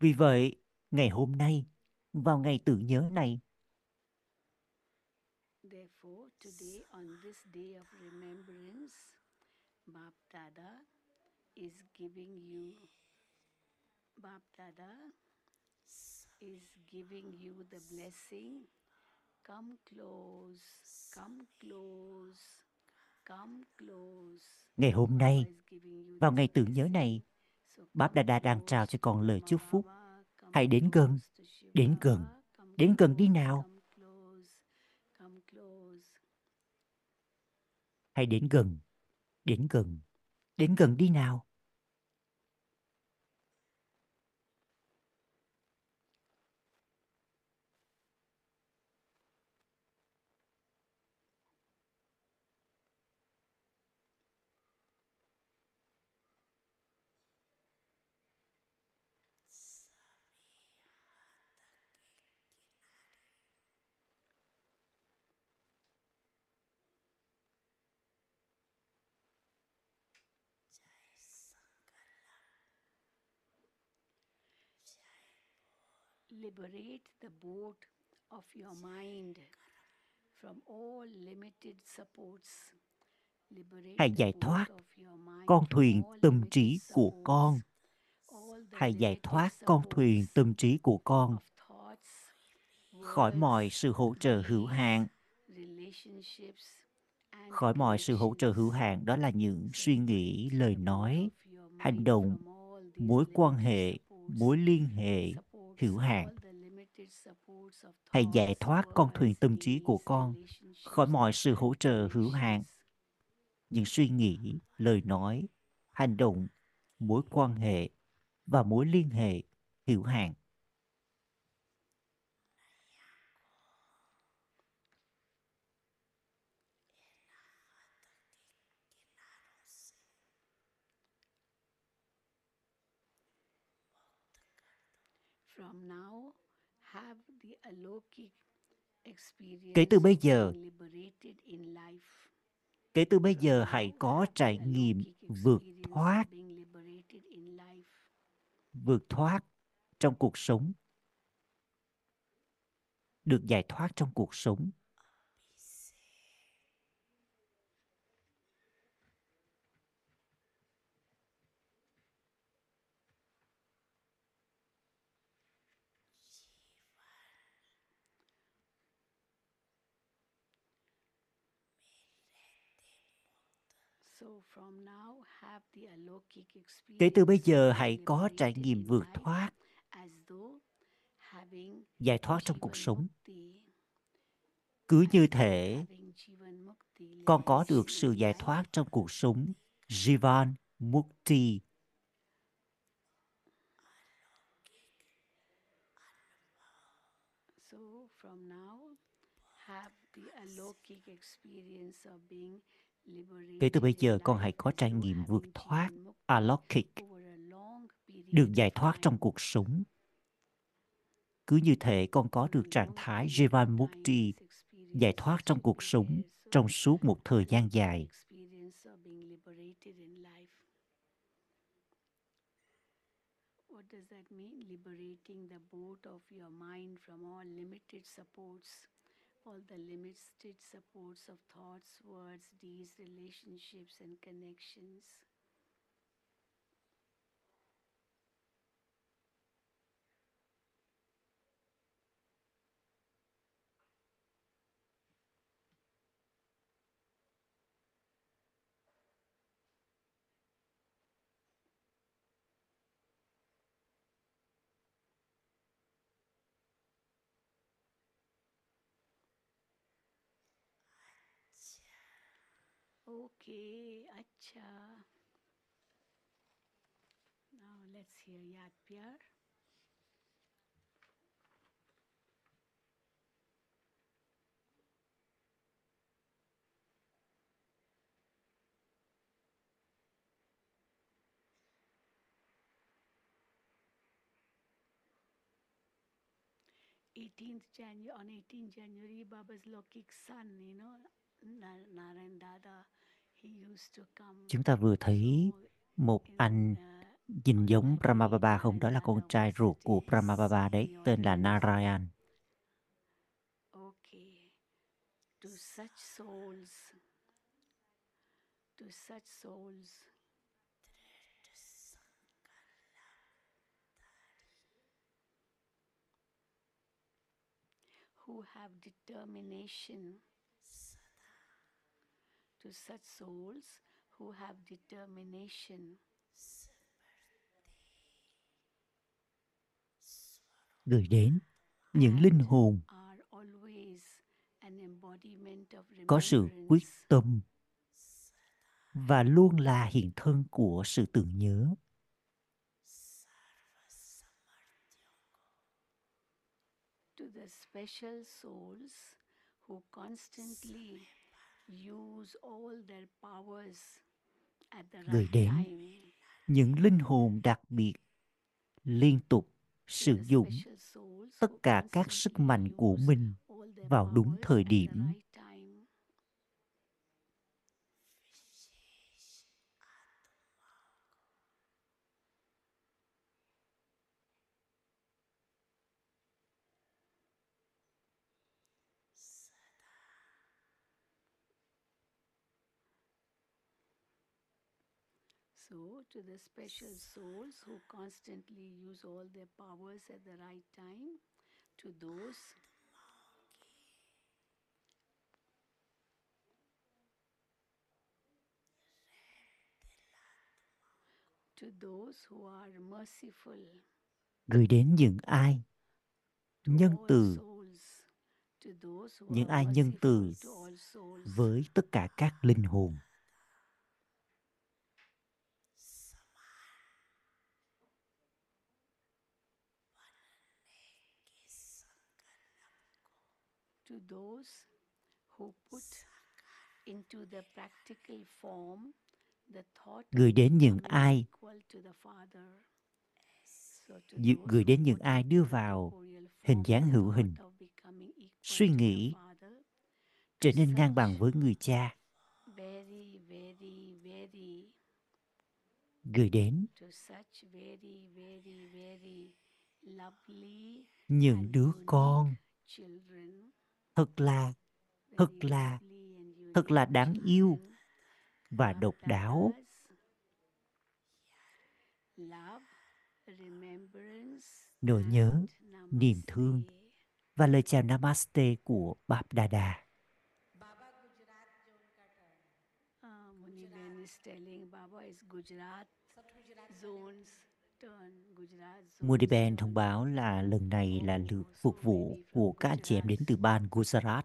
Vì vậy, ngày hôm nay, vào ngày tưởng nhớ này, therefore, today, on this day of remembrance, Bap Dada is giving you, Bap Dada is giving you the blessing. Come close, come close. Ngày hôm nay, vào ngày tưởng nhớ này, Báp Đà Đa đang trao cho con lời chúc phúc. Hãy đến gần, đến gần, đến gần đi nào. Hãy đến gần, đến gần, đến gần đi nào. Liberate the boat of your mind from all limited supports. Liberate Hãy the giải thoát con thuyền tâm trí của con. Hãy giải thoát con thuyền tâm trí của con khỏi mọi sự hỗ trợ hữu hạn, khỏi mọi sự hỗ trợ hữu hạn đó là những suy nghĩ, lời nói, hành động, mối quan hệ, mối liên hệ hữu hạn. Hãy giải thoát con thuyền tâm trí của con khỏi mọi sự hỗ trợ hữu hạn, những suy nghĩ, lời nói, hành động, mối quan hệ và mối liên hệ hữu hạn. From now, have the alokik experience Kể từ bây giờ, kể từ bây giờ hãy có trải nghiệm vượt thoát, vượt thoát trong cuộc sống. Được giải thoát trong cuộc sống. So from now, have the alokic Kể từ bây giờ hãy có trải nghiệm vượt thoát, as though having giải thoát trong cuộc sống. Cứ như thể con có được sự giải thoát trong cuộc sống. Jivan Mukti. So from now, have the alokic experience of being Kể từ bây giờ con hãy có trải nghiệm vượt thoát Jivan Alokik, over được giải thoát trong cuộc sống. Cứ như thể con có được trạng thái Jivan Mukti, giải thoát trong cuộc sống trong suốt một thời gian dài. What does that mean? Liberating the boat of your mind from all limited supports, all the limited supports of thoughts, words, deeds, relationships, and connections. Okay, acha. Now let's hear Yad Pyar. Eighteenth January on 18th January, Baba's Lokik son, you know, Na- Narayan Dada, Chúng ta vừa thấy một anh nhìn giống that Brahma Baba không? Đó là con trai ruột của visited Brahma Baba đấy, tên là. Narayan. Who have determination, to such souls who have determination, Gửi đến những linh hồn are always an embodiment of có sự quyết remembrance, tâm và luôn là hiện thân của sự tưởng nhớ. to the special souls who constantly Gửi đến những linh hồn đặc biệt liên tục sử dụng tất cả các sức mạnh của mình vào đúng thời điểm. right time. To the special souls who constantly use all their powers at the right time, to those to those who are merciful, Gửi đến những ai? Nhân từ. souls, to those who những ai nhân từ với tất cả các linh hồn. To those who put into the practical form the thought of Gửi đến những ai gửi đến những ai đưa the vào hình dáng hữu hình, suy nghĩ, trở nên ngang bằng với người cha. very, very, very, Gửi đến to such very, very, very lovely những đứa con children thật là thật là thật là đáng yêu và độc đáo. Nỗi nhớ, niềm thương. và lời chào Namaste của Bab Dada. Uh, is telling Baba is Gujarat zones Moody Ben thông báo là lần này là lượt phục vụ của các chị em đến từ ban Gujarat.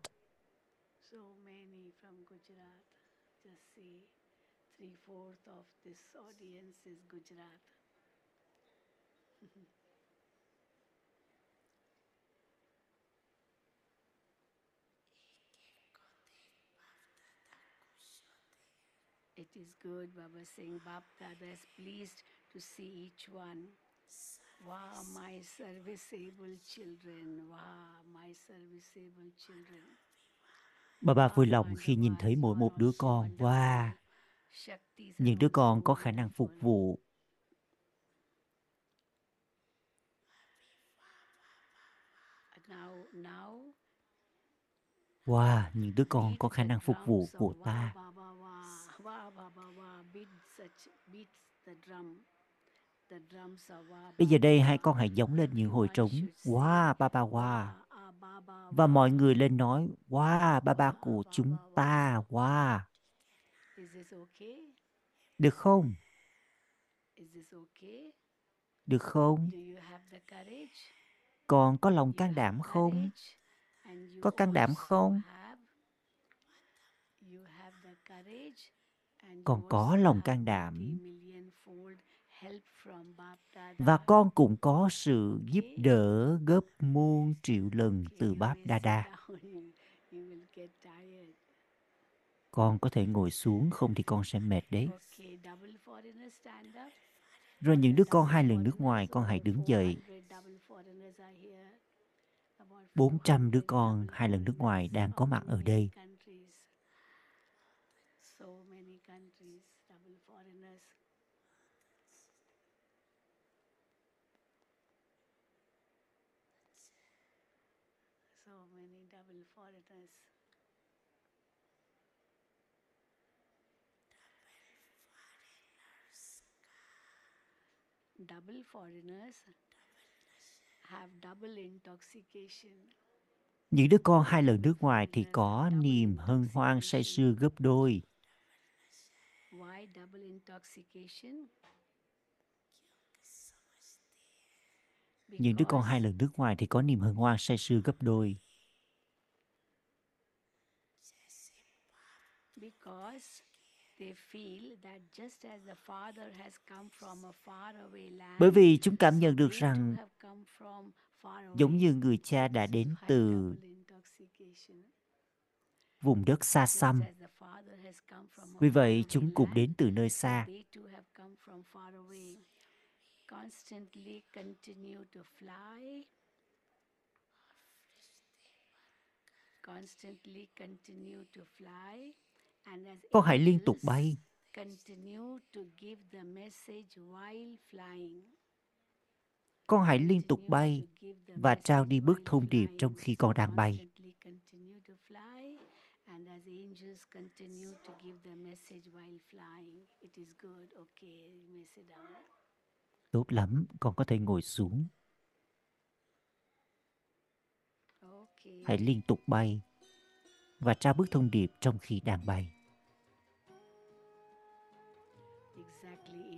It is good, Baba Singh. Bap Dada is pleased to see each one. Wow, my serviceable children. Wow, my serviceable children. Bà bà vui lòng khi nhìn thấy mỗi một đứa con. Wow, những đứa con có khả năng phục vụ. Now, now, Wow, những đứa con có khả năng phục vụ của ta. Bây giờ đây hai con hãy giống lên những hồi trống. Wow, ba ba wow. Và mọi người lên nói, wow, ba ba của chúng ta, wow. Được không? Được không? Còn có lòng can đảm không? Có can đảm không? Còn có lòng can đảm. 20 millionfold help from Bap Dada. Và con cũng có sự giúp đỡ gấp muôn triệu lần từ Báp Đa Đa. Con có thể ngồi xuống không thì con sẽ mệt đấy. Rồi những đứa con hai lần nước ngoài con hãy đứng dậy. 400 double foreigners are here. About 400 đứa 400 con hai lần nước ngoài đang có mặt ở đây. countries. So many countries, double foreigners. So many double foreigners. Double foreigners have double intoxication. Những đứa con hai lần nước ngoài thì có niềm hân hoan say sưa gấp đôi. Why double intoxication? Những đứa con hai lần nước ngoài thì có niềm hân hoan say sưa gấp đôi. because Bởi vì chúng cảm nhận được rằng giống như người cha đã đến từ vùng đất xa xăm. Vì vậy chúng cũng đến từ nơi xa. Constantly continue to fly. Con hãy liên tục bay. continue to give the message while flying. Con hãy liên tục bay to give the và trao message đi bước thông điệp trong khi con đang bay. constantly continue to fly, and as angels continue to give the message while flying. It is good. Okay, you may sit down. Tốt lắm, con có thể ngồi xuống. Okay. Hãy liên tục bay và trao bước thông điệp trong khi đang bay.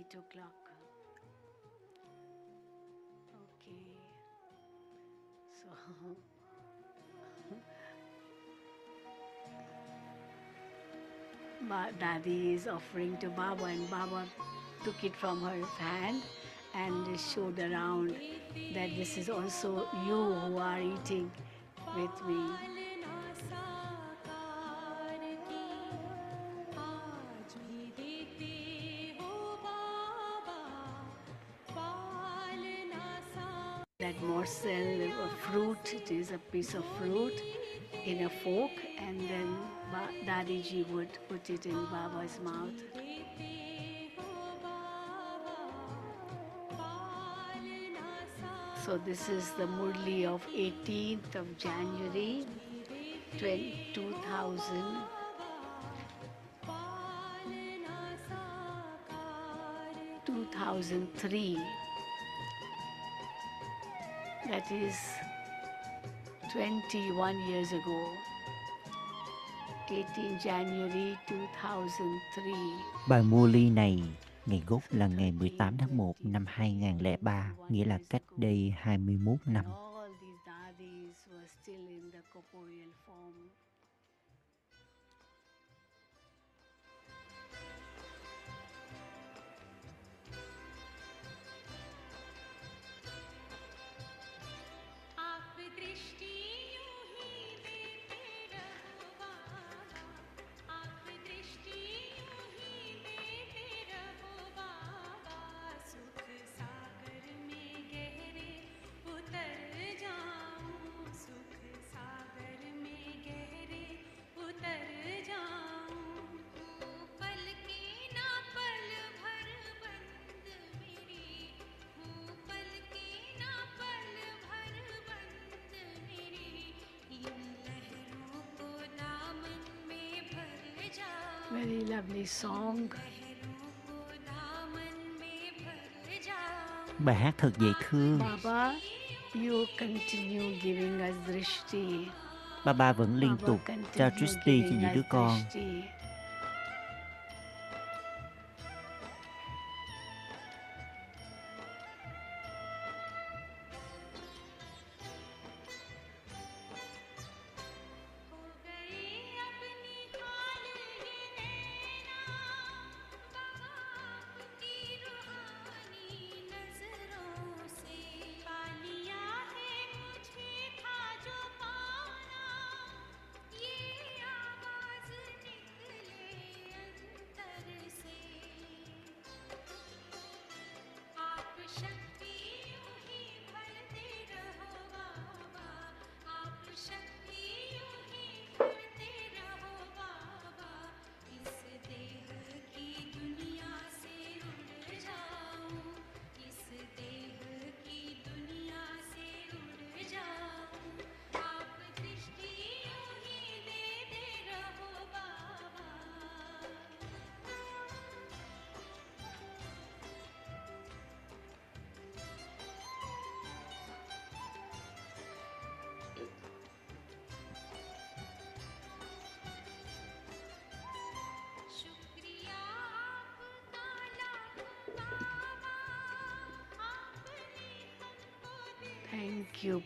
Exactly eight o'clock. Okay. So Daddy is offering to Baba, and Baba took it from her hand and showed around that this is also you who are eating with me. Fruit, it is a piece of fruit in a fork, and then ba- ji would put it in Baba's mouth. So this is the Murli of 18th of January 2000. 2003. That is 21 years ago, 18 January 2003. Bài mua ly này, ngày gốc là ngày 18 tháng 1 năm 2003, nghĩa là cách đây 21 năm. song. Bài hát thật dễ thương. Baba, you continue giving us drishti Baba vẫn liên Baba tục trao Drishti cho những đứa con. drishti.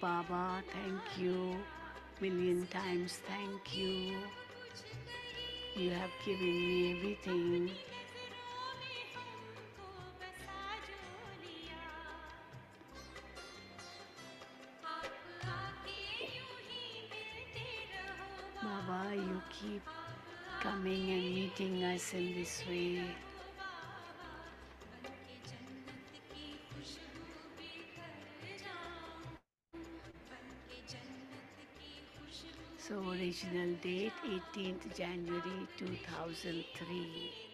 Baba. Thank you. Million times thank you. You have given me everything. Baba, you keep coming and meeting us in this way. So original date 18th January 2003.